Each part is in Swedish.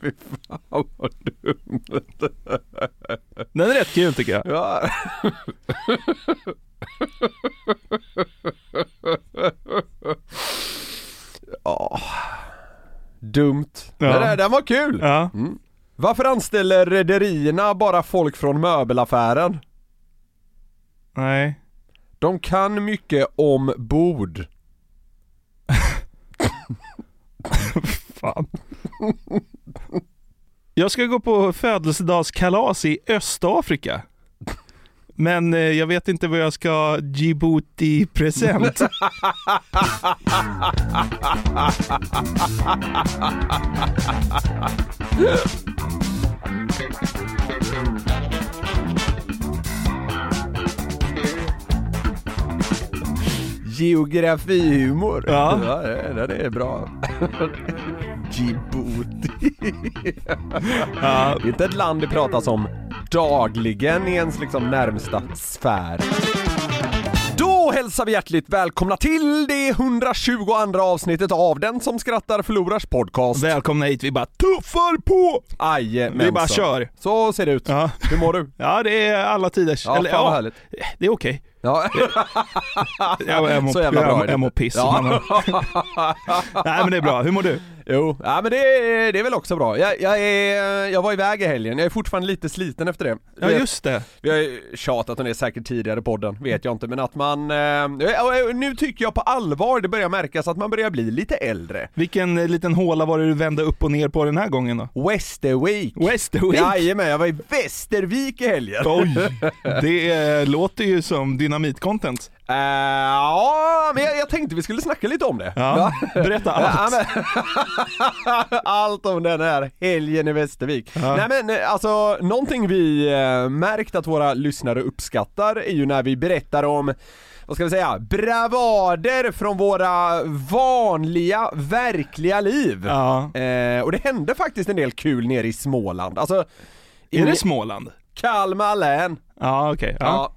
Fy fan vad dumt. Den är rätt kul tycker jag. Ja. Ja. Dumt. Ja. Där, den var kul! Ja. Varför anställer rederierna bara folk från möbelaffären? Nej. De kan mycket om bord. Fan. Jag ska gå på födelsedagskalas i Östafrika. Men eh, jag vet inte vad jag ska ha Djibouti-present. Geografihumor. Ja. det, det är bra. Djibouti. Ja. Det är inte ett land det pratas om dagligen i ens liksom närmsta sfär. Då hälsar vi hjärtligt välkomna till det 122 avsnittet av Den som skrattar förlorars podcast. Välkomna hit, vi bara tuffar på! Jajamensan. Vi bara kör. Så ser det ut. Ja. Hur mår du? Ja, det är alla tiders. Ja, fan vad härligt. det är okej. Ja. Jag, jag, mår, Så jävla bra är jag, jag mår piss. Ja. Nej men det är bra, hur mår du? Jo, ja men det, är- det är väl också bra. Jag, jag, är, jag var iväg i helgen, jag är fortfarande lite sliten efter det. Ja Vet- just det. Vi har ju tjatat om det säkert tidigare i podden, vet jag inte, men att man... Eh, nu tycker jag på allvar det börjar märkas att man börjar bli lite äldre. Vilken eh, liten håla var det du vände upp och ner på den här gången då? Westerweek! Westerweek? Jajamän, jag var i Västervik i helgen. Oj! Det eh, låter ju som dynamit-content. Eh, ja, men jag, jag tänkte vi skulle snacka lite om det. Ja, berätta allt. Allt om den här helgen i Västervik. Ja. Nej men eh, alltså, någonting vi eh, märkt att våra lyssnare uppskattar är ju när vi berättar om vad ska vi säga, bravader från våra vanliga, verkliga liv. Ja. Eh, och det hände faktiskt en del kul nere i Småland. Alltså, Är det Småland? Kalmar län. Ja okej. Ja. Ja.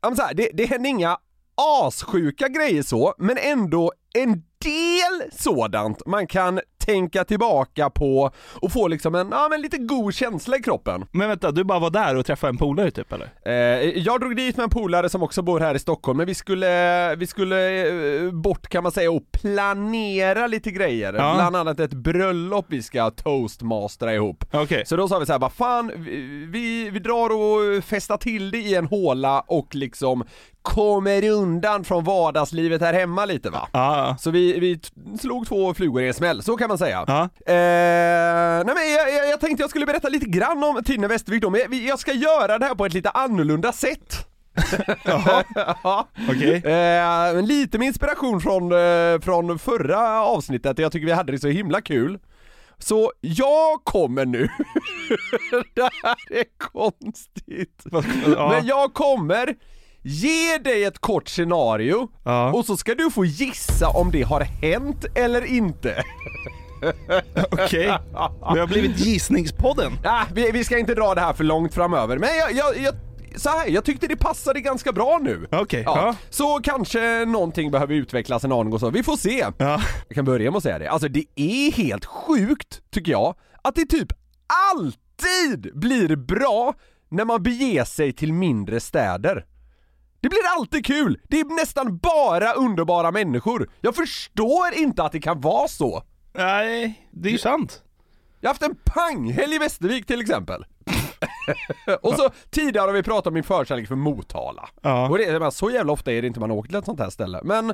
Ja, men så här, det, det hände inga assjuka grejer så, men ändå en del sådant man kan tänka tillbaka på och få liksom en, ja men lite god känsla i kroppen. Men vänta, du bara var där och träffade en polare typ eller? Eh, jag drog dit med en polare som också bor här i Stockholm, men vi skulle, vi skulle eh, bort kan man säga och planera lite grejer. Ja. Bland annat ett bröllop vi ska toastmastera ihop. Okej. Så då sa vi så här, vad fan, vi, vi, vi drar och festar till det i en håla och liksom kommer undan från vardagslivet här hemma lite va. Ja, Så vi, vi slog två flugor i en smäll, så kan man säga. ja. Eh, nej men jag, jag, jag tänkte jag skulle berätta lite grann om i Västervik då, men jag, jag ska göra det här på ett lite annorlunda sätt. Jaha, ja. okej. Eh, men lite med inspiration från, eh, från förra avsnittet, jag tycker vi hade det så himla kul. Så jag kommer nu, det här är konstigt, Ja. men jag kommer ge dig ett kort scenario Ja. och så ska du få gissa om det har hänt eller inte. Okej. Vi har blivit gissningspodden. Ah, vi, vi ska inte dra det här för långt framöver, men jag, jag, jag, så här, jag tyckte det passade ganska bra nu. Okej, Ja, ja. Så kanske någonting behöver utvecklas en aning och så, vi får se. Ja. Jag kan börja med att säga det, alltså det är helt sjukt, tycker jag, att det typ alltid blir bra när man beger sig till mindre städer. Det blir alltid kul! Det är nästan bara underbara människor. Jag förstår inte att det kan vara så. Nej, det är ju sant. Jag har haft en panghelg i Västervik till exempel. och så tidigare har vi pratat om min förkärlek för Motala. Ja. Och det, men så jävla ofta är det inte man åker till ett sånt här ställe. Men,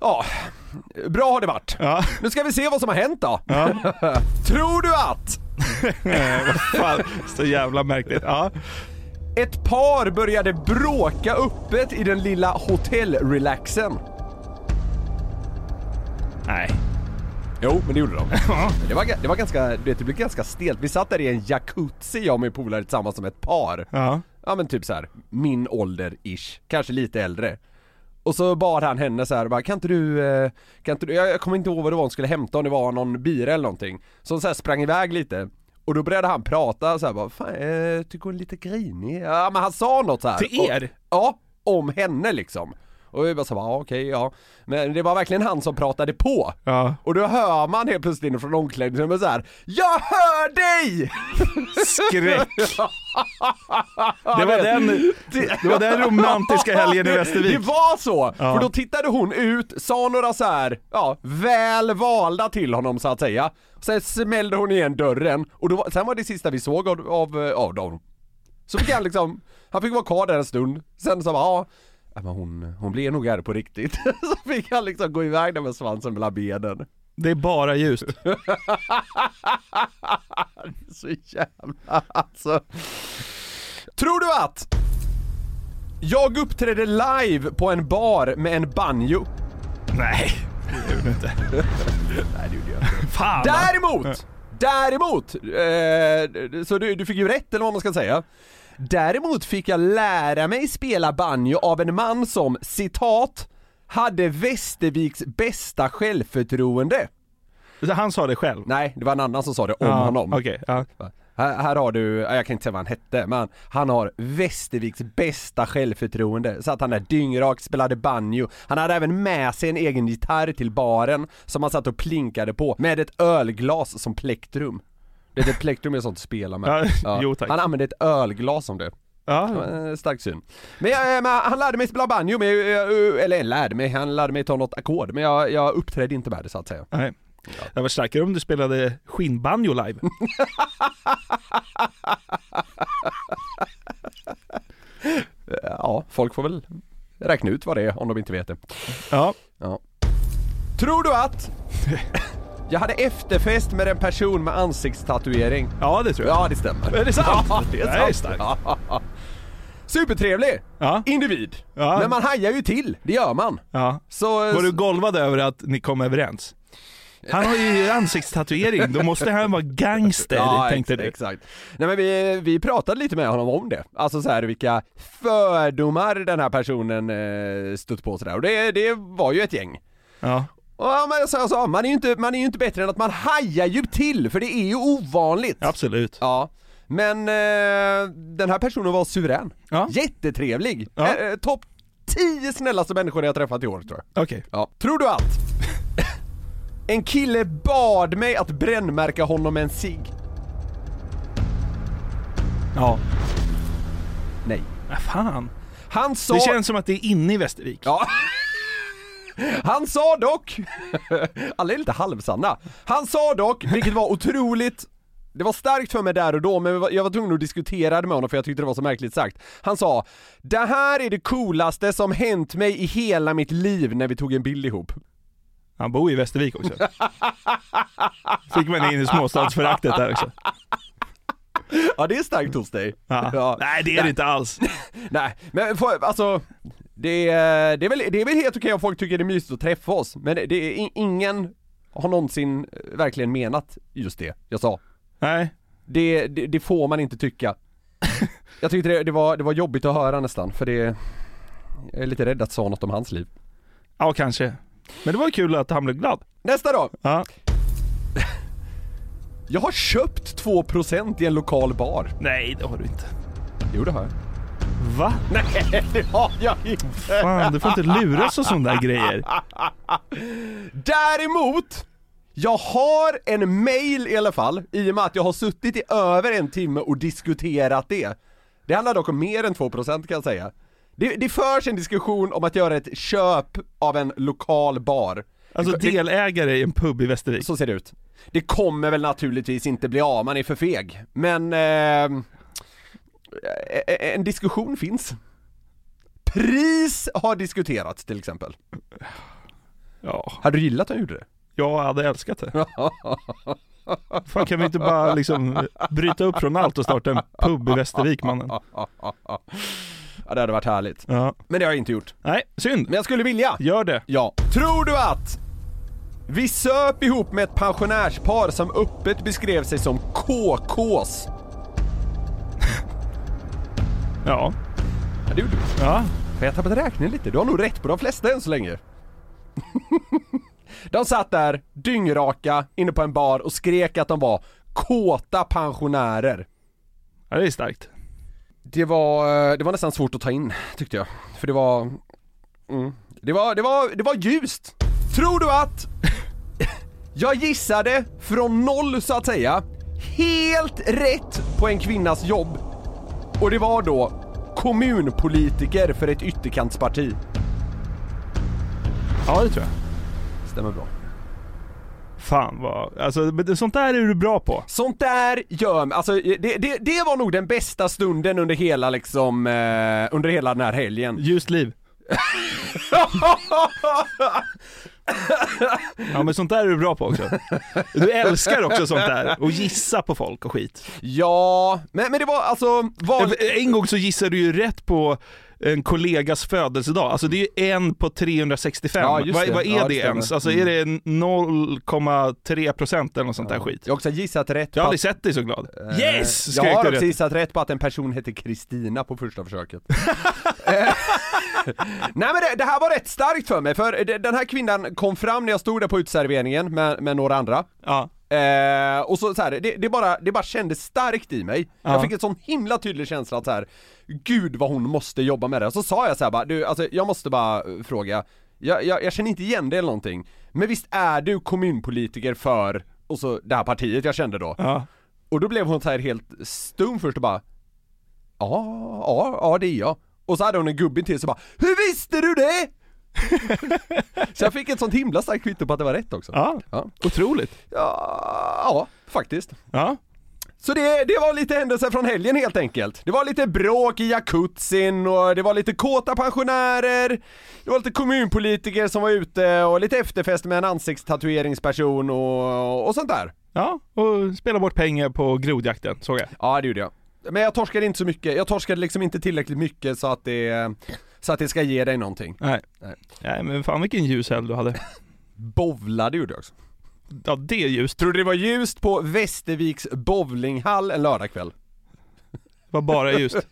ja, bra har det varit. Ja. Nu ska vi se vad som har hänt då. Ja. Tror du att Fan, så jävla märkligt. Ja. Ett par började bråka öppet i den lilla hotellrelaxen? Nej. Jo, men det gjorde de. Det var, det var ganska, du vet, det blev ganska stelt. Vi satt där i en jacuzzi jag och min polare tillsammans som ett par. Ja. Ja men typ så här, min ålder-ish, kanske lite äldre. Och så bad han henne så här, bara, kan inte du, eh, kan inte du, jag, jag kommer inte ihåg vad det var hon skulle hämta om det var någon bira eller någonting. Så hon så här sprang iväg lite. Och då började han prata så här, bara, fan eh, tycker hon är lite grinig? Ja men han sa något så här. Till er? Och, ja, om henne liksom. Och vi bara så här, ja okej ja. Men det var verkligen han som pratade på. Ja. Och då hör man helt plötsligt inifrån omklädningsrummet så här, Jag hör dig! Skräck. Det var den, det var den romantiska helgen i Det Västervik. var så! Ja. För då tittade hon ut, sa några så här, ja, väl valda till honom så att säga. Sen smällde hon igen dörren och då, var- sen var det sista vi såg av, av, eh, av dem. Så fick han liksom, han fick vara kvar där en stund, sen så bara, ja, ja, men hon, hon blev nog arg på riktigt. så fick han liksom gå iväg där med svansen mellan benen. Det är bara ljust. Så jävla alltså. Tror du att jag uppträdde live på en bar med en banjo? Nej, det gjorde du inte. Nej det gjorde jag inte. Fan. Däremot! Däremot! Eh, så du, du fick ju rätt eller vad man ska säga. Däremot fick jag lära mig spela banjo av en man som, citat, hade Västerviks bästa självförtroende. Han sa det själv? Nej, det var en annan som sa det om ja, honom. Okej, ja. Här, här har du, ja, jag kan inte säga vad han hette, men han har Västerviks bästa självförtroende. Så att han är dyngrak, spelade banjo. Han hade även med sig en egen gitarr till baren som han satt och plinkade på med ett ölglas som plektrum. Det är ett plektrum är sånt att spela med. Ja, jo, tack. Han använde ett ölglas som det. Ja, Eh, Stark syn. Men, jag, men han lärde mig spela banjo, med, eh, eller lärde mig, han lärde mig ta något ackord, men jag, jag uppträdde inte med det så att säga. nej. Det var starkare om du spelade skinnbanjo live. Ja, folk får väl räkna ut vad det är om de inte vet det. Ja. Tror du att jag hade efterfest med en person med ansiktstatuering? ja, det tror jag. Ja, det stämmer. Är det sant? Ja, det är sant. är starkt. Ja. Supertrevlig Ja. individ. Ja. Men man hajar ju till, det gör man. ja. Så... Var du golvad över att ni kom överens? Han har ju ansiktstatuering, då måste han vara gangster, tänkte ex- du. exakt. Nej men vi, vi pratade lite med honom om det. Alltså så här vilka fördomar den här personen eh, stött på sådär. Och det, det var ju ett gäng. Ja. Ja, men så jag sa, man är ju inte, man är ju inte bättre än att man hajar ju till, för det är ju ovanligt. Absolut. Ja. Men eh, den här personen var suverän. Ja. Jättetrevlig. Ja. Eh, Topp 10 snällaste människor jag träffat i år tror jag. Okej. Ja. Tror du att en kille bad mig att brännmärka honom med en cigg? Ja. Nej. Ja, fan. Han sa... Det känns som att det är inne i Västervik. Ja. Han sa dock, alla är lite halvsanna, han sa dock, vilket var otroligt det var starkt för mig där och då, men jag var tvungen att diskutera det med honom för jag tyckte det var så märkligt sagt. Han sa Det här är det coolaste som hänt mig i hela mitt liv när vi tog en bild ihop. Han bor i Västervik också. Fick man in i småstadsföraktet där också. Ja det är starkt hos dig. Ja. Nej det är det inte alls. Nej, men får, alltså det är, det, är väl, det är väl helt okej om folk tycker det är mysigt att träffa oss, men det, det är in- ingen har någonsin eh, verkligen menat just det jag sa. Nej. Det, det, det får man inte tycka. Jag tyckte det, det, var, det var jobbigt att höra nästan, för det Jag är lite rädd att sa något om hans liv. Ja kanske. Men det var kul att han blev glad. Nästa då! Ja. Jag har köpt 2% i en lokal bar. Nej det har du inte. Jo det har jag. Va? Nej det har jag inte! Fan du får inte luras och sådana där grejer. Däremot, jag har en mail i alla fall, i och med att jag har suttit i över en timme och diskuterat det. Det handlar dock om mer än 2% kan jag säga. Det, det förs en diskussion om att göra ett köp av en lokal bar. Alltså delägare i en pub i Västervik. Så ser det ut. Det kommer väl naturligtvis inte bli av, man är för feg. Men eh, en diskussion finns. Pris har diskuterats till exempel. Ja, Hade du gillat att han gjorde det? jag hade älskat det. Fan kan vi inte bara liksom bryta upp från allt och starta en pub i Västervik mannen? Ja det hade varit härligt. Ja. Men det har jag inte gjort. Nej, synd. Men jag skulle vilja. Gör det. Ja. Tror du att vi söp ihop med ett pensionärspar som öppet beskrev sig som KKs? Ja. Ja, det gjorde vi. Ja. Jag har tappat räkningen lite, du har nog rätt på de flesta än så länge. de satt där, dyngraka, inne på en bar och skrek att de var kåta pensionärer. ja, det är starkt. Det var, eh, det var nästan svårt att ta in, tyckte jag. För det var, mm, det var, det var, det var ljust. Tror du att jag gissade från noll så att säga, helt rätt på en kvinnas jobb. Och det var då kommunpolitiker för ett ytterkantsparti. Ja, det tror jag. Stämmer bra. Fan vad, alltså sånt där är du bra på. Sånt där gör alltså det, det, det var nog den bästa stunden under hela liksom, eh, under hela den här helgen. Ljust liv. Ja men sånt där är du bra på också. Du älskar också sånt där, och gissa på folk och skit. Ja, men, men det var alltså, var, En gång så gissade du ju rätt på en kollegas födelsedag, alltså det är ju en på 365. Ja, vad, vad är Ja, det, det ens? Alltså Mm. är det 0,3% eller något sånt där skit? jag har också gissat rätt Jag har aldrig sett dig så glad. Eh, Yes! Jag har också rätt. gissat rätt på att en person heter Kristina på första försöket. Nej men det, det här var rätt starkt för mig, för den här kvinnan kom fram när jag stod där på utserveringen med, med några andra. Ja. Eh, och så, så här, det, det, bara, det bara kändes starkt i mig. Ja. Jag fick en sån himla tydlig känsla att så här, gud vad hon måste jobba med det. Och så sa jag så här bara, du alltså jag måste bara eh, fråga, jag, jag, jag känner inte igen det eller någonting, men visst är du kommunpolitiker för, och så det här partiet jag kände då. Ja. Och då blev hon så här helt stum först och bara Ja, ja, ja det är jag. Och så hade hon en gubbe till så bara Hur visste du det? så jag fick ett sånt himla starkt kvitto på att det var rätt också. ja, Ja, otroligt. ja, ja faktiskt. Ja. Så det, det var lite händelser från helgen helt enkelt. Det var lite bråk i jacuzzin och det var lite kåta pensionärer, det var lite kommunpolitiker som var ute och lite efterfest med en ansiktstatueringsperson och, och sånt där. Ja, och spela bort pengar på grodjakten, såg jag. Ja det gjorde jag. Men jag torskade inte så mycket, jag torskade liksom inte tillräckligt mycket så att det, så att det ska ge dig någonting. Nej. Nej. Nej men fan vilken ljus helg du hade. Bovlade gjorde jag också. Ja det är ljust. Tror du det var ljust på Västerviks bowlinghall en lördagkväll? Det var bara ljust.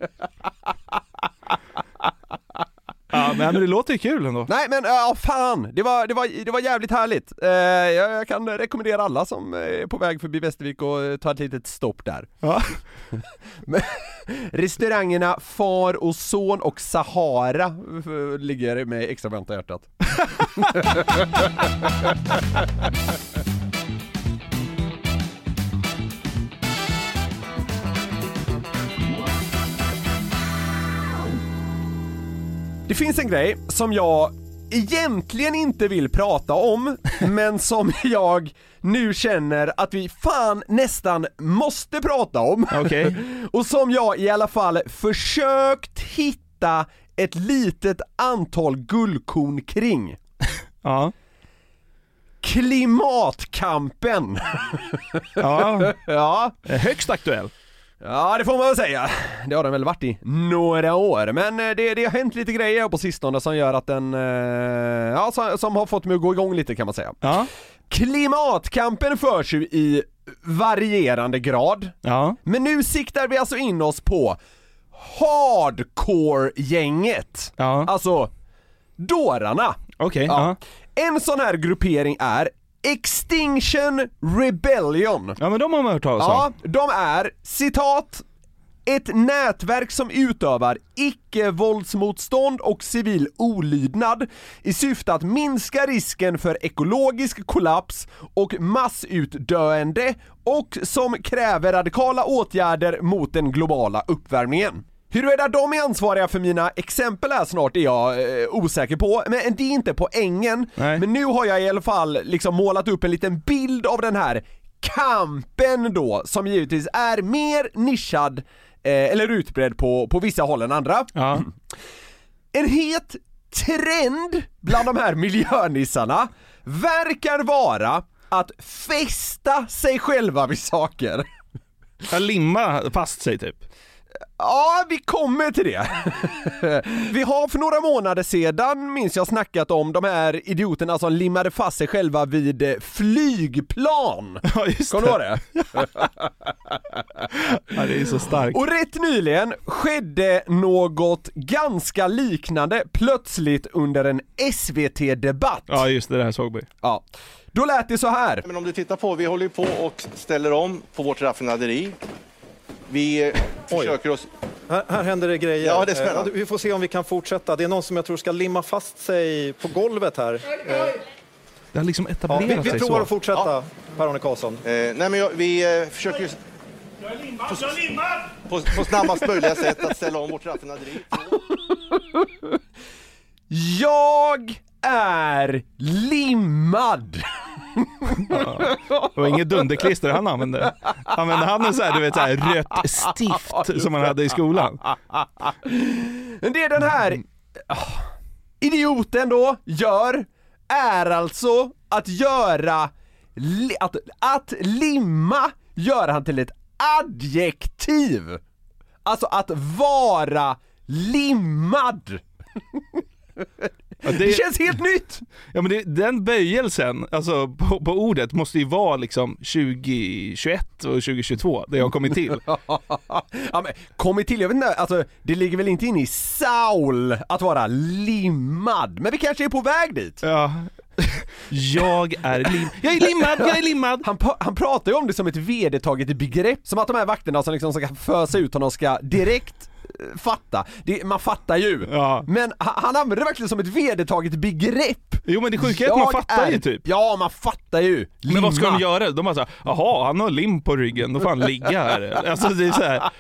Ja men, men det låter ju kul ändå. Nej men ja fan, det var, det var, det var jävligt härligt. Eh, jag, jag kan rekommendera alla som är på väg förbi Västervik och ta ett litet stopp där. Ja. Restaurangerna Far och Son och Sahara ligger med extra om hjärtat. Det finns en grej som jag egentligen inte vill prata om, men som jag nu känner att vi fan nästan måste prata om. Okej. Och som jag i alla fall försökt hitta ett litet antal guldkorn kring. Ja. Klimatkampen! Ja. Ja, Högst aktuell. Ja det får man väl säga. Det har den väl varit i några år, men eh, det, det har hänt lite grejer på sistone som gör att den, eh, ja som, som har fått mig att gå igång lite kan man säga. Ja. Klimatkampen förs ju i varierande grad, Ja. men nu siktar vi alltså in oss på Hardcore-gänget. Ja. Alltså, dårarna. Okej. Ja. Ja. En sån här gruppering är Extinction Rebellion. ja men de har man hört talas Ja, om. de är, citat, ett nätverk som utövar icke-våldsmotstånd och civil olydnad i syfte att minska risken för ekologisk kollaps och massutdöende och som kräver radikala åtgärder mot den globala uppvärmningen. Huruvida de är ansvariga för mina exempel här snart är jag eh, osäker på, men det är inte poängen. Nej. Men nu har jag i alla fall liksom målat upp en liten bild av den här kampen då, som givetvis är mer nischad eh, eller utbredd på, på vissa håll än andra. Ja. En het trend bland de här miljönissarna verkar vara att fästa sig själva vid saker. Jag limma fast sig typ. Ja, vi kommer till det. Vi har för några månader sedan, minns jag, snackat om de här idioterna som limmade fast sig själva vid eh, flygplan. Ja just Kommer du ihåg det? Ja, det är så starkt. Och rätt nyligen skedde något ganska liknande plötsligt under en SVT-debatt. Ja just det, det här såg vi. Ja. Då lät det så här. Men om du tittar på, vi håller ju på och ställer om på vårt raffinaderi. Vi eh, försöker oss... Här, här händer det grejer. Ja, det är spännande. Eh, Vi får se om vi kan fortsätta. Det är någon som jag tror ska limma fast sig på golvet här. Det har liksom Ja, etablerat vi vi sig provar att fortsätta, Per-Arne Karlsson. Eh, nej men jag, vi eh, försöker ju på, på snabbast möjliga sätt att ställa om vårt raffinaderi. Jag är limmad! Det var inget dunderklister han använde. Använde han en så här, du vet, så här rött stift som man hade i skolan? Men det den här ah, idioten då gör är alltså att göra, att, att limma gör han till ett adjektiv. Alltså att vara limmad. Ja, Det det, känns helt nytt! ja, men det, den böjelsen, alltså på, på ordet, måste ju vara liksom 2021 och 2022, det har kommit till. Ja men kommit till, jag vet inte, alltså det ligger väl inte in i Saul att vara limmad, men vi kanske är på väg dit. Ja. Jag är lim... Jag är limmad, jag är limmad! Han, han pratar ju om det som ett vedertaget begrepp, som att de här vakterna som liksom ska fösa ut honom ska direkt fatta. Det, man fattar ju. Ja. Men han, använder det verkligen som ett vedertaget begrepp. Jo men det sjuka är att man fattar är- ju typ. Ja, man fattar ju. Men vad ska Limma. de göra? De bara såhär, jaha han har lim på ryggen, då får han ligga här. Alltså det är såhär,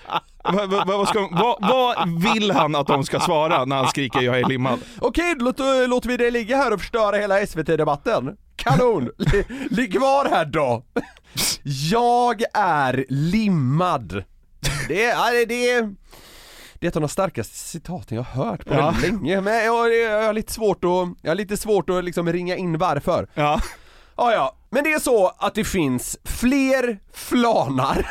vad, vad, ska, vad, vad vill han att de ska svara när han skriker jag är limmad? Okej, då låter, låter vi det ligga här och förstöra hela SVT-debatten. Kanon! Li- Ligg kvar här då! Jag är limmad. Det är, det är, det är ett av de starkaste citaten jag har hört på Ja. väldigt länge, men jag, jag har lite svårt att, jag har lite svårt att liksom ringa in varför. Ja. Ja, ja, men det är så att det finns fler flanar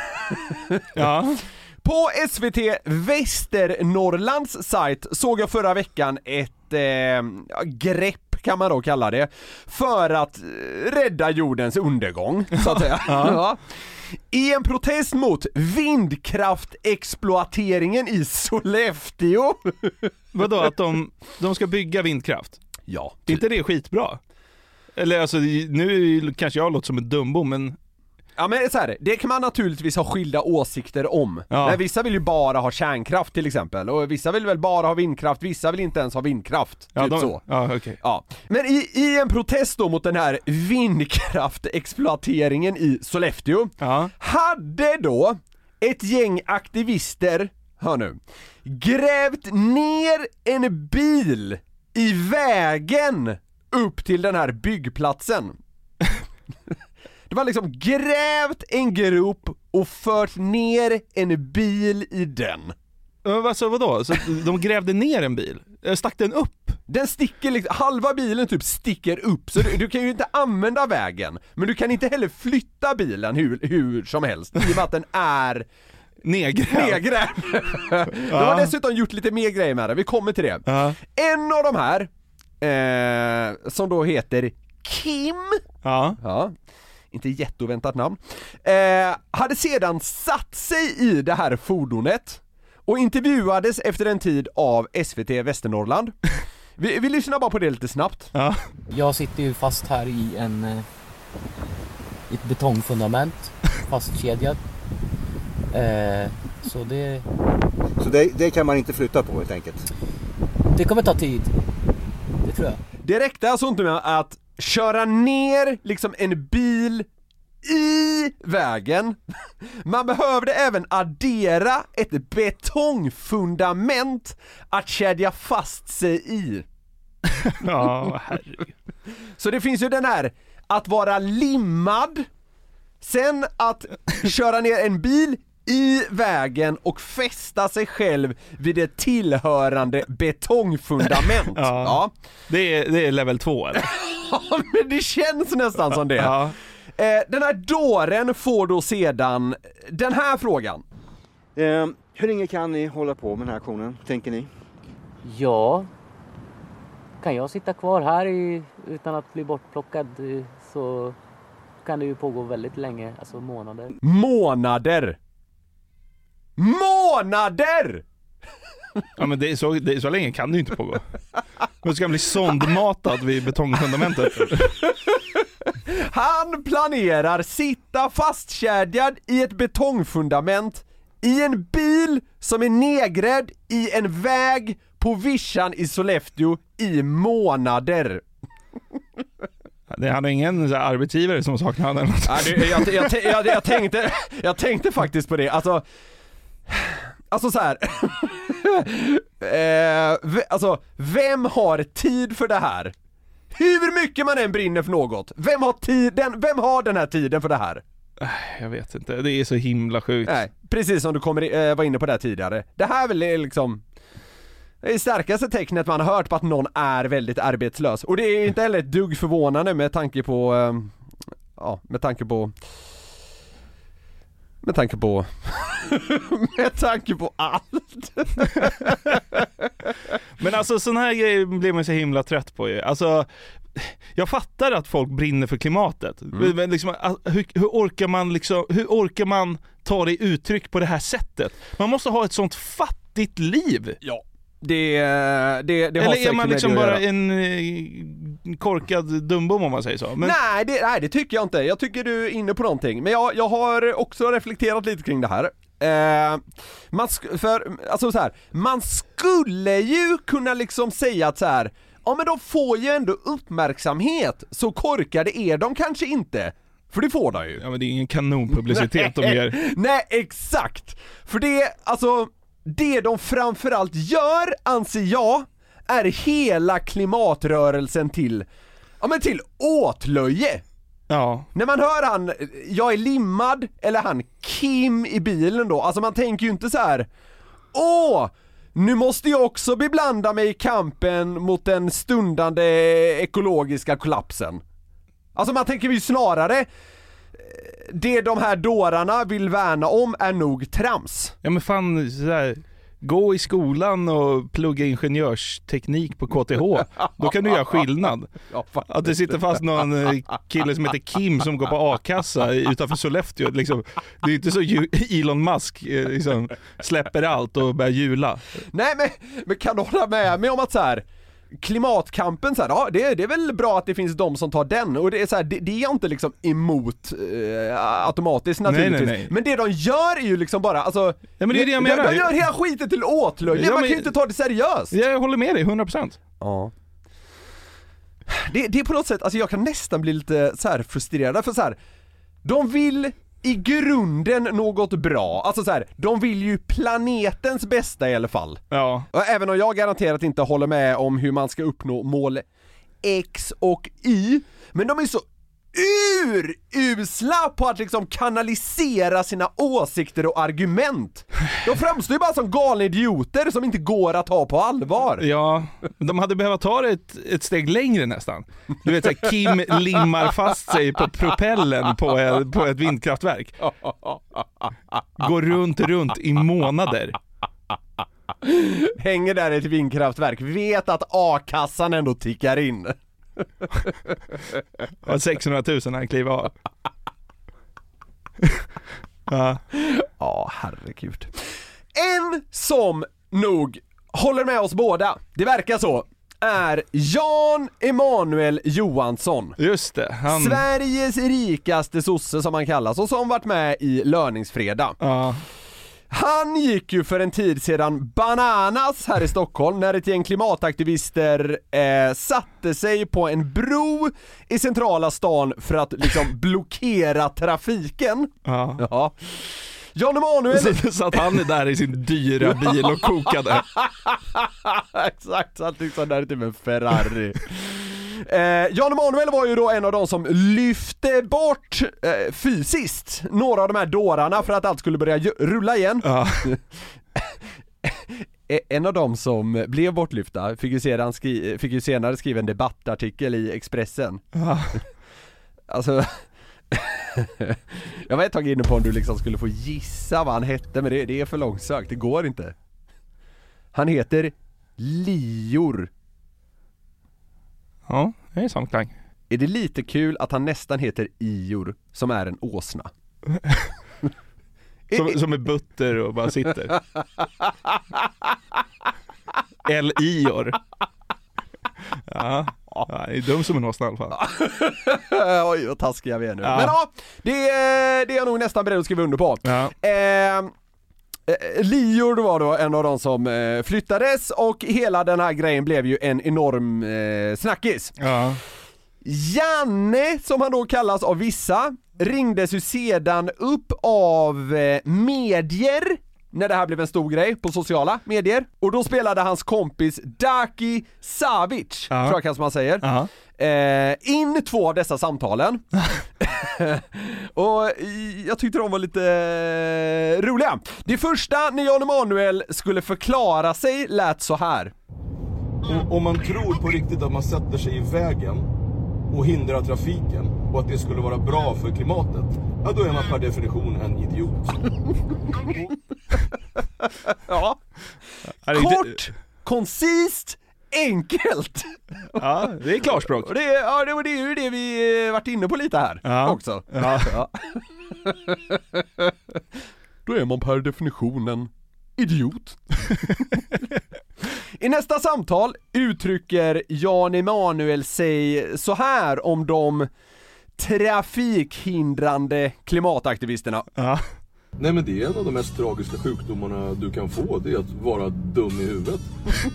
Ja. På SVT Västernorrlands sajt såg jag förra veckan ett eh, grepp kan man då kalla det, för att eh, rädda jordens undergång, så att säga. Ja. I en protest mot vindkraftexploateringen i Sollefteå. Vadå att de, de ska bygga vindkraft? Ja, Är inte det skitbra? Eller alltså nu kanske jag låter som en dumbom men Ja men så här, det kan man naturligtvis ha skilda åsikter om. Ja. Men vissa vill ju bara ha kärnkraft till exempel, och vissa vill väl bara ha vindkraft, vissa vill inte ens ha vindkraft. ja, typ de, så. Ja okej. Ja, men i, i en protest då mot den här vindkraftexploateringen i Sollefteå Ja. hade då ett gäng aktivister, hör nu, grävt ner en bil i vägen upp till den här byggplatsen. De har liksom grävt en grop och fört ner en bil i den. Alltså vadå? Så de grävde ner en bil? Eh, Stack den upp? Den sticker liksom, halva bilen typ sticker upp, så du, du kan ju inte använda vägen, men du kan inte heller flytta bilen hur, hur som helst, i och med att den är Nedgrävd? nedgrävd. De har dessutom gjort lite mer grejer med det, vi kommer till det. Ja. En av de här, eh, som då heter Kim, Ja. Inte jätteoväntat namn, eh, hade sedan satt sig i det här fordonet och intervjuades efter en tid av SVT Västernorrland. Vi, vi lyssnar bara på det lite snabbt. Ja. Jag sitter ju fast här i en eh, i ett betongfundament fastkedjad. Eh, så det, Så det, det kan man inte flytta på helt enkelt? det kommer ta tid. Det tror jag. Det räckte alltså inte med att köra ner liksom en bil i vägen. Man behövde även addera ett betongfundament att kedja fast sig i. Ja, herregud. Så det finns ju den här, att vara limmad, sen att köra ner en bil i vägen och fästa sig själv vid ett tillhörande betongfundament. Ja. Det, är, det är level 2 eller? Ja, men det känns nästan som det. Ja. Eh, den här dåren får då sedan den här frågan. Eh, hur länge kan ni hålla på med den här aktionen, tänker ni? Ja, kan jag sitta kvar här i, utan att bli bortplockad eh, så kan det ju pågå väldigt länge, alltså månader. Månader! Månader! Ja men det är så, det är så länge kan det ju inte pågå. Men ska han bli sondmatad vid betongfundamentet? Han planerar sitta fastkedjad i ett betongfundament i en bil som är nedgrävd i en väg på vischan i Sollefteå i månader. Det hade ingen arbetsgivare som saknar honom jag, jag, jag, jag, tänkte, jag tänkte faktiskt på det, alltså Alltså så här. eh, alltså, vem har tid för det här? Hur mycket man än brinner för något, vem har, tid, den, vem har den här tiden för det här? Jag vet inte, det är så himla sjukt. Nej, precis som du kommer, eh, var inne på där tidigare. Det här är väl liksom det starkaste tecknet man har hört på att någon är väldigt arbetslös. Och det är inte heller ett dugg förvånande med tanke på, eh, ja, med tanke på med tanke på Med tanke på allt! Men alltså sån här grejer blir man så himla trött på ju. Alltså, jag fattar att folk brinner för klimatet. Mm. Men liksom, hur, hur, orkar man liksom, hur orkar man ta det i uttryck på det här sättet? Man måste ha ett sånt fattigt liv. Ja. Det, det, det har Eller är man liksom bara en eh, korkad dumbom om man säger så? Men, Nej, det, nej det tycker jag inte, jag tycker du är inne på någonting. Men jag, jag har också reflekterat lite kring det här. Eh, man för, alltså så här, man skulle ju kunna liksom säga att så här. ja men de får ju ändå uppmärksamhet, så korkade är de kanske inte. För det får de ju. Ja men det är ingen kanonpublicitet de ger. Nej, exakt! För det, alltså, det de framförallt gör, anser jag, är hela klimatrörelsen till, ja men till åtlöje. Ja. När man hör han, jag är limmad, eller han Kim i bilen då, alltså man tänker ju inte så här. Åh! Nu måste jag också beblanda mig i kampen mot den stundande ekologiska kollapsen. Alltså man tänker ju snarare, eh, det de här dårarna vill värna om är nog trams. Ja men fan, så här, gå i skolan och plugga ingenjörsteknik på KTH. Då kan du göra skillnad. Att det sitter fast någon eh, kille som heter Kim som går på a-kassa utanför Sollefteå. Liksom, det är inte så Elon Musk eh, liksom, släpper allt och börjar jula. Nej men, men kan du hålla med mig om att så här. Klimatkampen så här, ja det, det är väl bra att det finns de som tar den och det är så här, det, det är jag inte liksom emot eh, automatiskt Nej, nej, naturligtvis. nej. Men det de gör är ju liksom bara, alltså Ja, men det är det jag de, menar. de gör hela skiten till åtlöje, Ja, man men- kan ju inte ta det seriöst! Jag håller med dig, 100%. Ja. Det, det är på något sätt, alltså jag kan nästan bli lite så frustrerad för så här. De vill i grunden något bra, alltså så här, de vill ju planetens bästa i alla fall. Ja. Och även om jag garanterat inte håller med om hur man ska uppnå mål X och Y, men de är så urusla på att liksom kanalisera sina åsikter och argument. De framstår ju bara som galna idioter som inte går att ta på allvar. Ja, de hade behövt ta det ett, ett steg längre nästan. Du vet såhär, Kim limmar fast sig på propellen på, ett- på ett vindkraftverk. Går runt, runt i månader. Hänger där i ett vindkraftverk, vet att a-kassan ändå tickar in. Och 600 000 när han kliver av. Ja. Ja, herregud. En som nog håller med oss båda, det verkar så, är Jan Emanuel Johansson. Just det, han... Sveriges rikaste sosse som han kallas och som varit med i Löningsfredag. Ja. Han gick ju för en tid sedan bananas här i Stockholm när ett gäng klimataktivister eh, satte sig på en bro i centrala stan för att liksom blockera trafiken. Ja. Ja. Jan Emanuel... Så, så att han är där i sin dyra bil och kokade. Exakt, så att liksom där är typ en Ferrari. Eh, Jan Emanuel var ju då en av de som lyfte bort eh, fysiskt några av de här dårarna för att allt skulle börja rulla igen. Ja. Eh, En av dem som blev bortlyfta fick ju, sedan skri- fick ju senare skriva en debattartikel i Expressen. Ja. Alltså Jag var ett tag inne på om du liksom skulle få gissa vad han hette men det, det är för långsökt, det går inte. Han heter Lior. Ja, det är samklang. Är det lite kul att han nästan heter Ior, som är en åsna? Som, som är butter och bara sitter. L-Ior. Ja, ja, det är dum som en åsna i alla fall. Oj vad taskiga vi är nu. Ja. Men ja, det, är- det är jag nog nästan beredd att skriva under på. Ja. Eh, eh, Lior var då en av de som eh, flyttades och hela den här grejen blev ju en enorm eh, snackis. Ja. Janne, som han då kallas av vissa, ringdes ju sedan upp av eh, medier när det här blev en stor grej på sociala medier. Och då spelade hans kompis Daki Savic, Ja. tror jag kanske man säger, Ja. eh, in två av dessa samtalen. och jag tyckte de var lite eh, roliga. Det första, när Jan Emanuel skulle förklara sig, lät så här. Om man tror på riktigt att man sätter sig i vägen och hindrar trafiken och att det skulle vara bra för klimatet, ja då är man per definition en idiot. Ja. Kort, koncist, enkelt. Ja, det är klarspråk. Det, ja, det, det är ju det vi eh, varit inne på lite här Ja. också. Ja. Ja. Då är man per definition en idiot. I nästa samtal uttrycker Jan Emanuel sig så här om de trafikhindrande klimataktivisterna. Ja. Nej men det är en av de mest tragiska sjukdomarna du kan få, det är att vara dum i huvudet.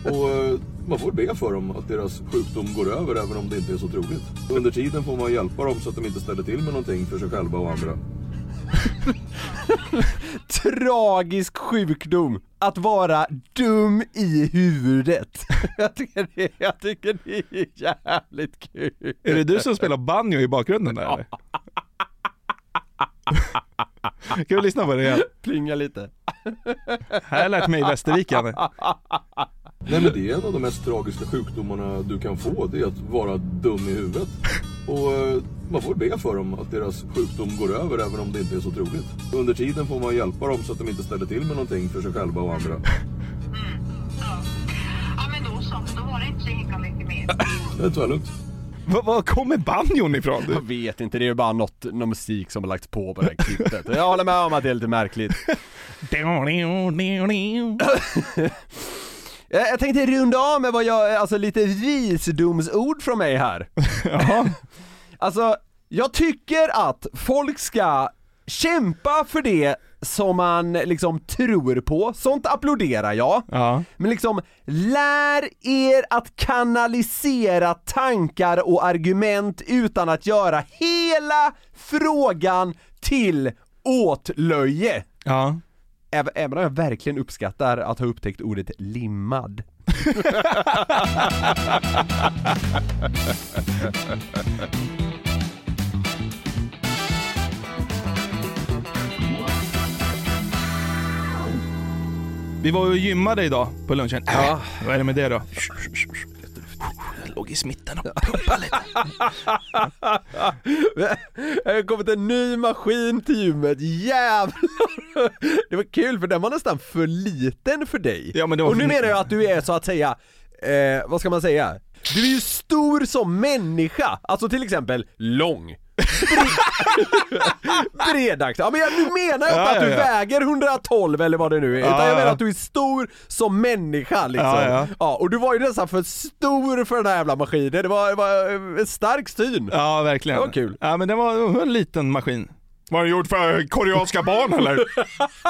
Och eh, man får be för dem att deras sjukdom går över även om det inte är så troligt. Under tiden får man hjälpa dem så att de inte ställer till med någonting för sig själva och andra. Tragisk sjukdom, att vara dum i huvudet. Jag tycker det, jag tycker det är jävligt kul. Är det du som spelar banjo i bakgrunden där? Kan vi lyssna på det igen? Plinga lite. Här lärt mig i Västerviken. Nej men det är en av de mest tragiska sjukdomarna du kan få, det är att vara dum i huvudet. Och eh, man får be för dem att deras sjukdom går över även om det inte är så troligt. Under tiden får man hjälpa dem så att de inte ställer till med någonting för sig själva och andra. Ja, men då så. Då var det inte så himla mycket mer. Det är tvärlugnt. Var, var kommer banjon ifrån? Jag vet inte, det är ju bara något, någon musik som har lagts på på det här klippet. Jag håller med om att det är lite märkligt. Jag, tänkte runda av med vad jag, alltså lite visdomsord från mig här. Ja. Alltså, jag tycker att folk ska kämpa för det som man liksom tror på, sånt applåderar jag. Ja. Men liksom, lär er att kanalisera tankar och argument utan att göra hela frågan till åtlöje. Ja. Även, om jag verkligen uppskattar att ha upptäckt ordet limmad. Vi var ju och gymmade idag på lunchen. Ja. Vad är det med det då? Låg i smitten och pumpade lite. Det har kommit en ny maskin till gymmet, jävlar! Det var kul för den var nästan för liten för dig. Ja, men det var och nu menar jag att du är så att säga, eh, vad ska man säga? Du är ju stor som människa, alltså till exempel lång. Bredaxel, ja men jag, nu menar jag inte Ja, att du ja, ja. väger 112 eller vad det nu är, utan Ja, jag menar ja. att du är stor som människa liksom. Ja, ja. och du var ju nästan för stor för den här jävla maskinen, det var, det var en stark syn. Ja, verkligen. Det var kul. Ja, men det var, det var en liten maskin. Vad har du gjort för koreanska barn eller?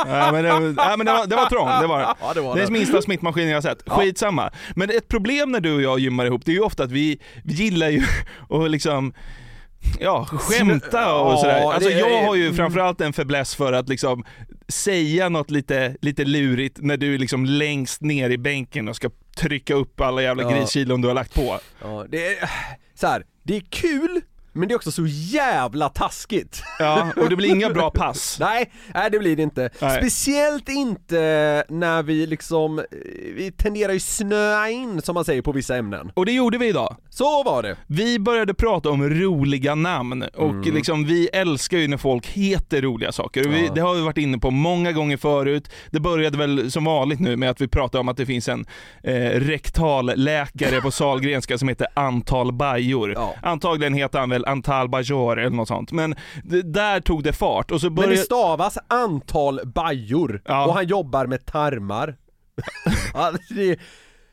nej men, det, nej, men det, var, det var trångt, det var det. Ja, det var det är det. minsta smittmaskinen jag har sett. Skitsamma. Men ett problem när du och jag gymmar ihop, det är ju ofta att vi, vi gillar ju att liksom Ja, skämta och sådär. Alltså jag har ju framförallt en fäbless för att liksom säga något lite, lite lurigt när du är liksom längst ner i bänken och ska trycka upp alla jävla Ja. griskilon du har lagt på. Ja, det är så här, det är kul, men det är också så jävla taskigt. Ja, och det blir inga bra pass. Nej, nej det blir det inte. Nej. Speciellt inte när vi liksom, eh, vi tenderar ju snöa in som man säger på vissa ämnen. Och det gjorde vi idag. Så var det. Vi började prata om roliga namn och Mm. liksom, vi älskar ju när folk heter roliga saker. Vi, Ja. det har vi varit inne på många gånger förut. Det började väl som vanligt nu med att vi pratade om att det finns en eh, rektalläkare på Sahlgrenska som heter Antal Bajor. Antagligen heter han väl Antal Bajor eller något sånt. Men där tog det fart. Och så Men började... det stavas antal bajor och han jobbar med tarmar. ja, det,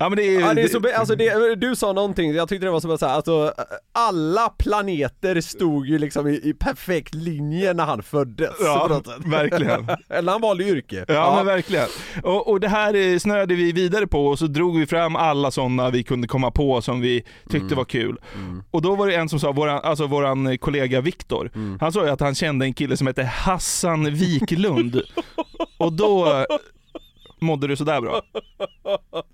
Ja men det är, ja, det är så, alltså det, du sa någonting, jag tyckte det var som att säga, alltså alla planeter stod ju liksom i, i perfekt linje när han föddes. Ja, verkligen. Eller han valde yrke. Ja, men verkligen. Och, och det här eh, snöade vi vidare på och så drog vi fram alla sådana vi kunde komma på som vi tyckte Mm. var kul. Och då var det en som sa, våran, alltså våran kollega Viktor, Mm. han sa ju att han kände en kille som hette Hassan Wiklund. och då mådde du sådär bra.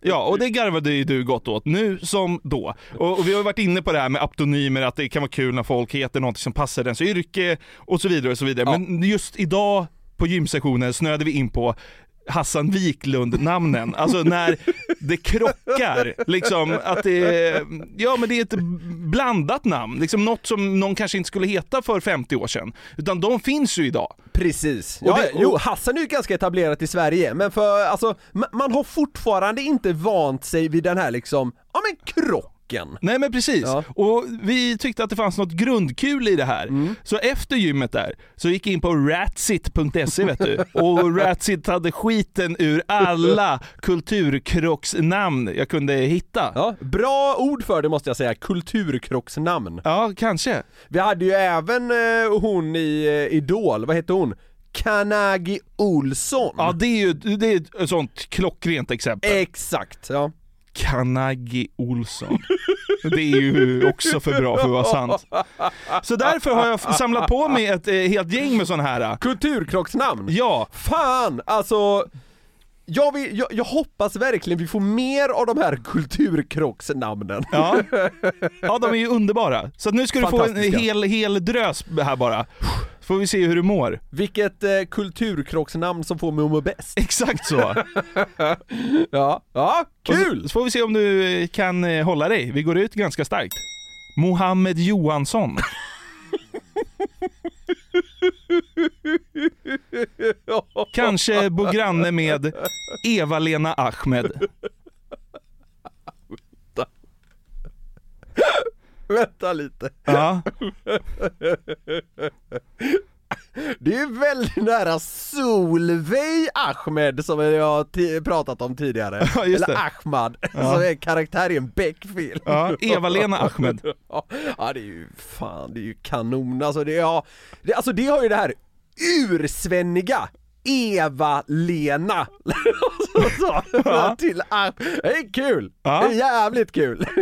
Ja, och det garvade ju du gott åt, nu som då. Och, och vi har ju varit inne på det här med aptonymer, att det kan vara kul när folk heter något som passar ens yrke och så vidare och så vidare. Men just idag på gymsessionen snöade vi in på Hassan Wiklund-namnen. Alltså när det krockar, liksom att det är, ja men det är ett blandat namn. Liksom något som någon kanske inte skulle heta för 50 år sedan. Utan de finns ju idag. Precis. Och Ja, det- jo, och- Hassan är ju ganska etablerat i Sverige, men för alltså, ma- man har fortfarande inte vant sig vid den här liksom, ja men krocken. Nej men precis. Och vi tyckte att det fanns något grundkul i det här. Mm. Så efter gymmet där, så gick jag in på ratsit.se vet du. Och Ratsit hade skiten ur alla kulturkrocksnamn jag kunde hitta. Ja, bra ord för det måste jag säga, kulturkrocksnamn. Ja, kanske. Vi hade ju även eh, hon i eh, Idol, vad hette hon? Kanagi Olsson. Ja det är ju det är ett sånt klockrent exempel. Exakt, ja. Kanagi Olsson. Det är ju också för bra för att vara sant. Så därför har jag samlat på mig ett eh, helt gäng med sådana här. Kulturkrocksnamn? Ja. Fan, alltså jag, vill, jag, jag hoppas verkligen vi får mer av de här kulturkrocksnamnen. Ja. ja, de är ju underbara. Så nu ska du få en hel, hel drös här bara. Får vi se hur du mår. Vilket eh, kulturkrocksnamn som får mig att må bäst. Exakt så. ja, ja, kul! Så, så får vi se om du eh, kan eh, hålla dig. Vi går ut ganska starkt. Mohammed Johansson. Kanske bo granne med Eva-Lena Ahmed. Vänta lite. Ja. Det är ju väldigt nära Solveig Ahmed som jag har pratat om tidigare. Ja, Eller. Ahmad, Ja. som är karaktär i en Beck-film. Ja, Eva-Lena Ahmed. Ja, det är ju fan, det är ju kanon. Alltså det, ja, det, alltså det har ju det här ursvenniga Eva-Lena så, så, till ah, Det är kul! Ja. Det är jävligt kul!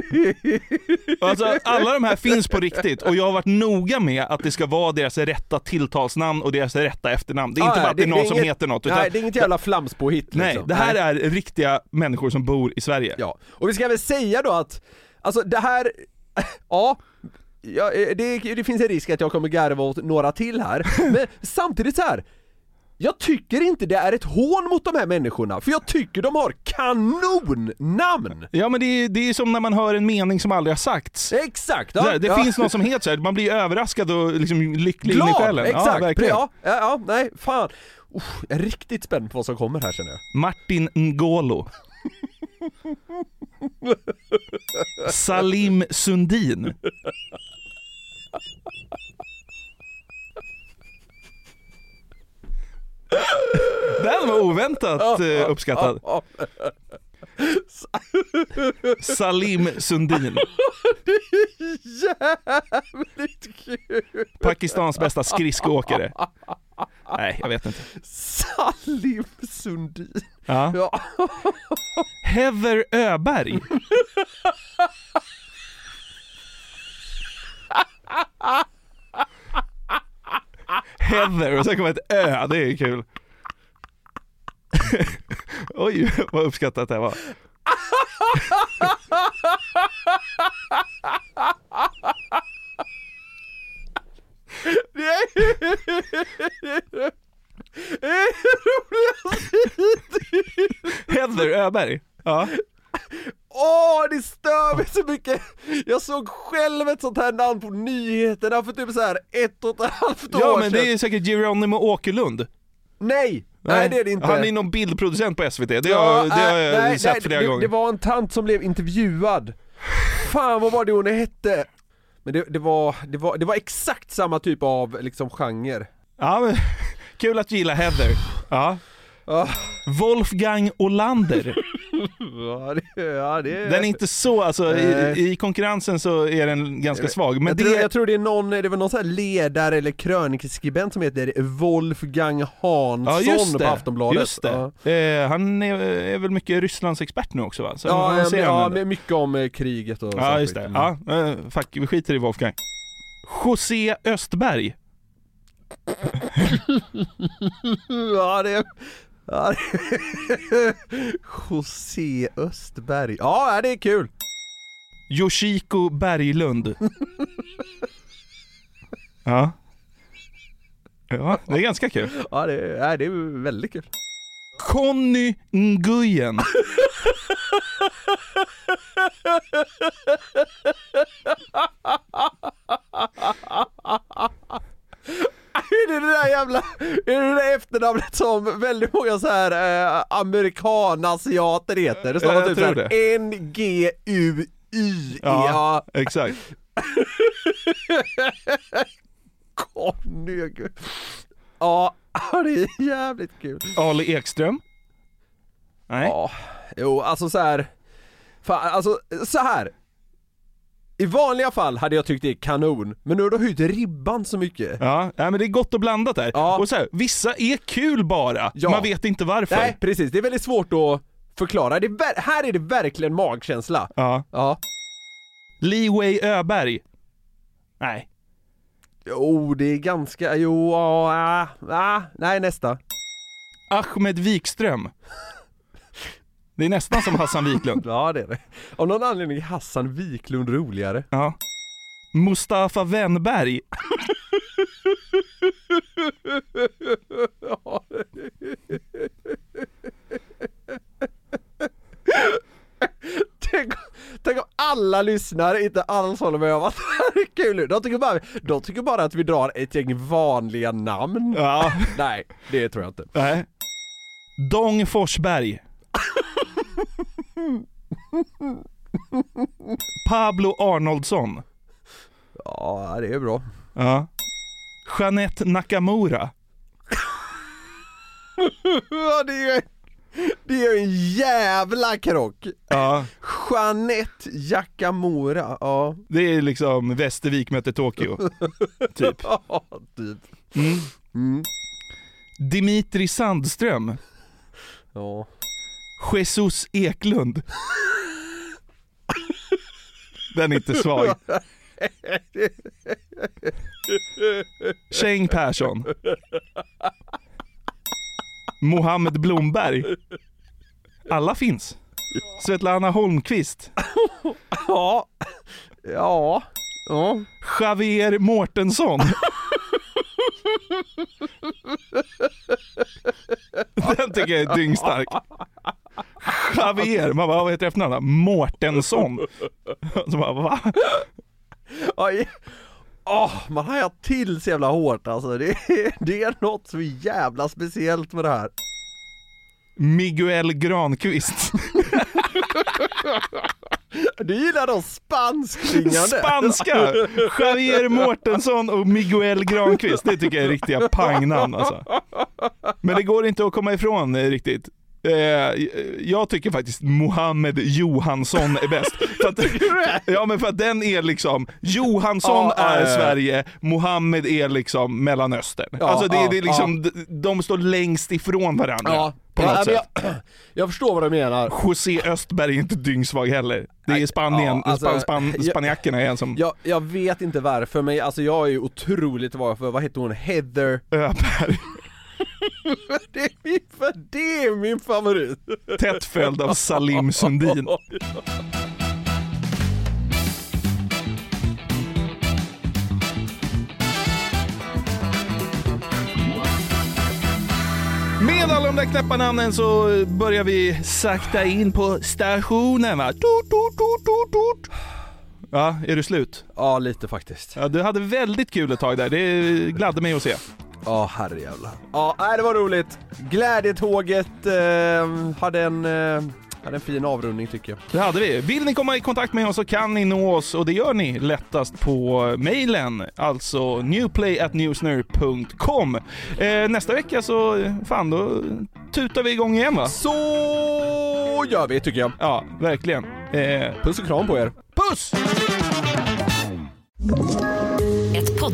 Alltså, alla de här finns på riktigt och jag har varit noga med att det ska vara deras rätta tilltalsnamn och deras rätta efternamn. Det är inte Ja, bara att det är någon som inget- heter något. Nej, det är inget jävla flamspåhitt Nej, liksom. det här är riktiga människor som bor i Sverige. Ja, och vi ska väl säga då att, alltså det här, ja, ja det, det finns en risk att jag kommer garva åt några till här, men samtidigt så här. Jag tycker inte det är ett hån mot de här människorna, för jag tycker de har kanonnamn! Ja men det är, det är som när man hör en mening som aldrig har sagts. Exakt! det Ja, det ja. finns någon som heter så här, man blir överraskad och liksom lycklig in i Glad! själen. Exakt! Ja. Ja, ja, ja, nej, fan. Usch, jag är riktigt spänd på vad som kommer här känner jag. Martin Ngolo. Salim Sundin. Den var oväntat eh, uppskattad. Salim Sundin. Jävligt Pakistans bästa skridskoåkare. Nej, jag vet inte. Salim Sundin. Ja. Ja. Heather Öberg. Heather och sen kommer ett Ö, det är kul. Oj, vad uppskattat det var. Heather Öberg. Ja. Åh, det stör mig så mycket! Jag såg själv ett sånt här namn på nyheterna för typ så här ett och ett halvt år Ja men det är säkert Geronimo Åkerlund. Nej! Nej, det är det inte. Han är någon bildproducent på SVT, det Ja, har, det har jag nej, sett nej, flera det, gånger. Det var en tant som blev intervjuad. Fan vad var det hon hette? Men det, det, var, det, var, det var exakt samma typ av liksom genre. Ja, men, kul att du gillar Heather. Ja. Wolfgang Olander. Ja, det, ja, det Den är inte så, alltså i, i konkurrensen så är den ganska svag. Men jag, det tror, jag tror det är någon, det var någon sån här ledare eller krönikeskribent som heter Wolfgang Hansson Ja på Aftonbladet. just det. Eh, han är, är väl mycket Rysslands expert nu också va? Så Ja, men, ja men mycket om eh, kriget och ja just skit. det. Mm. Ja, eh, fuck, vi skiter i Wolfgang. José Östberg. ja, det... José Östberg. Ja, det är kul. Yoshiko Berglund. ja. Ja, det är ganska kul. Ja, det, ja, det är väldigt kul. Conny Nguyen. Är det det där jävla, är det det där efternamnet som väldigt många så här eh, amerikanasiater heter? Det står Ja, typ såhär N-G-U-Y Ja, exakt. Conny Ja, det är jävligt kul. Ali Ekström. Nej. Ja, jo alltså så här. Fan, alltså så här. I vanliga fall hade jag tyckt det är kanon, men nu har du höjt ribban så mycket. Ja, nej, men det är gott och blandat där. Ja. Och så här, vissa är kul bara, Ja. man vet inte varför. Nej, precis. Det är väldigt svårt att förklara. Det är här är det verkligen magkänsla. Ja. Ja. Wei Öberg. Nej. Jo, det är ganska, jo, ja, ah, ah, nej nästa. Ahmed Wikström. Det är nästan som Hassan Wiklund. Ja det är det. Av någon anledning är Hassan Wiklund roligare. Ja. Mustafa Wennberg. Tänk, tänk om alla lyssnare inte alls håller med om att det här är kul. De tycker bara, de tycker bara att vi drar ett gäng vanliga namn. Ja. Nej, det tror jag inte. Nej. Dong Forsberg. Pablo Arnoldsson. Ja, det är bra. Ja. Jeanette Nakamura. Ja, det är det är en jävla krock. Ja. Jeanette Jakamura, ja. Det är liksom Västervik möter Tokyo. Typ. Ja, typ. Mm. Mm. Dimitri Sandström. Ja. Jesus Eklund. Den är inte svag. Cheng Persson. Mohammed Blomberg. Alla finns. Svetlana Holmqvist. Ja. Ja. Ja. Javier Mårtensson. Den tycker jag är dyngstark. Javier, man bara, vad heter efternamnet? Mårtensson. Så bara, va? Oj. Åh, man hajar till så jävla hårt alltså. Det är, det är något så jävla speciellt med det här. Miguel Granqvist. Du gillar de spanskklingande. Spanska! Javier Mårtensson och Miguel Granqvist. Det tycker jag är riktiga pangnamn alltså. Men det går inte att komma ifrån eh, riktigt. Eh, jag tycker faktiskt Mohammed Johansson är bäst. För att, ja men för att den är liksom, Johansson Ja, är ja. Sverige, Mohammed är liksom Mellanöstern. Ja, alltså det, ja, det är liksom, de, de står längst ifrån varandra. På något sätt. jag, jag förstår vad du menar. José Östberg är inte dyngsvag heller. Det är Spanien, Ja, alltså, span, span, jag- spanjackerna är en som Jag, jag vet inte varför, men alltså jag är ju otroligt vad för, vad heter hon, Heather Öberg. Det, är min, det är min favorit! Tätt följd av Salim Sundin. Med alla de där knäppa namnen så börjar vi sakta in på stationen va. Tut, tut, tut, tut. Ja, är du slut? Ja, lite faktiskt. Ja, du hade väldigt kul ett tag där. Det gladde mig att se. Ja, herrejävlar. Ja, nej, det var roligt. Glädjetåget eh, hade en eh, hade en fin avrundning tycker jag. Det hade vi. Vill ni komma i kontakt med oss så kan ni nå oss och det gör ni lättast på mejlen, alltså newplayatnewsner.com. Eh, nästa vecka så, fan då tutar vi igång igen va? Så gör vi tycker jag. Ja, verkligen. Eh, Puss och kram på er. puss!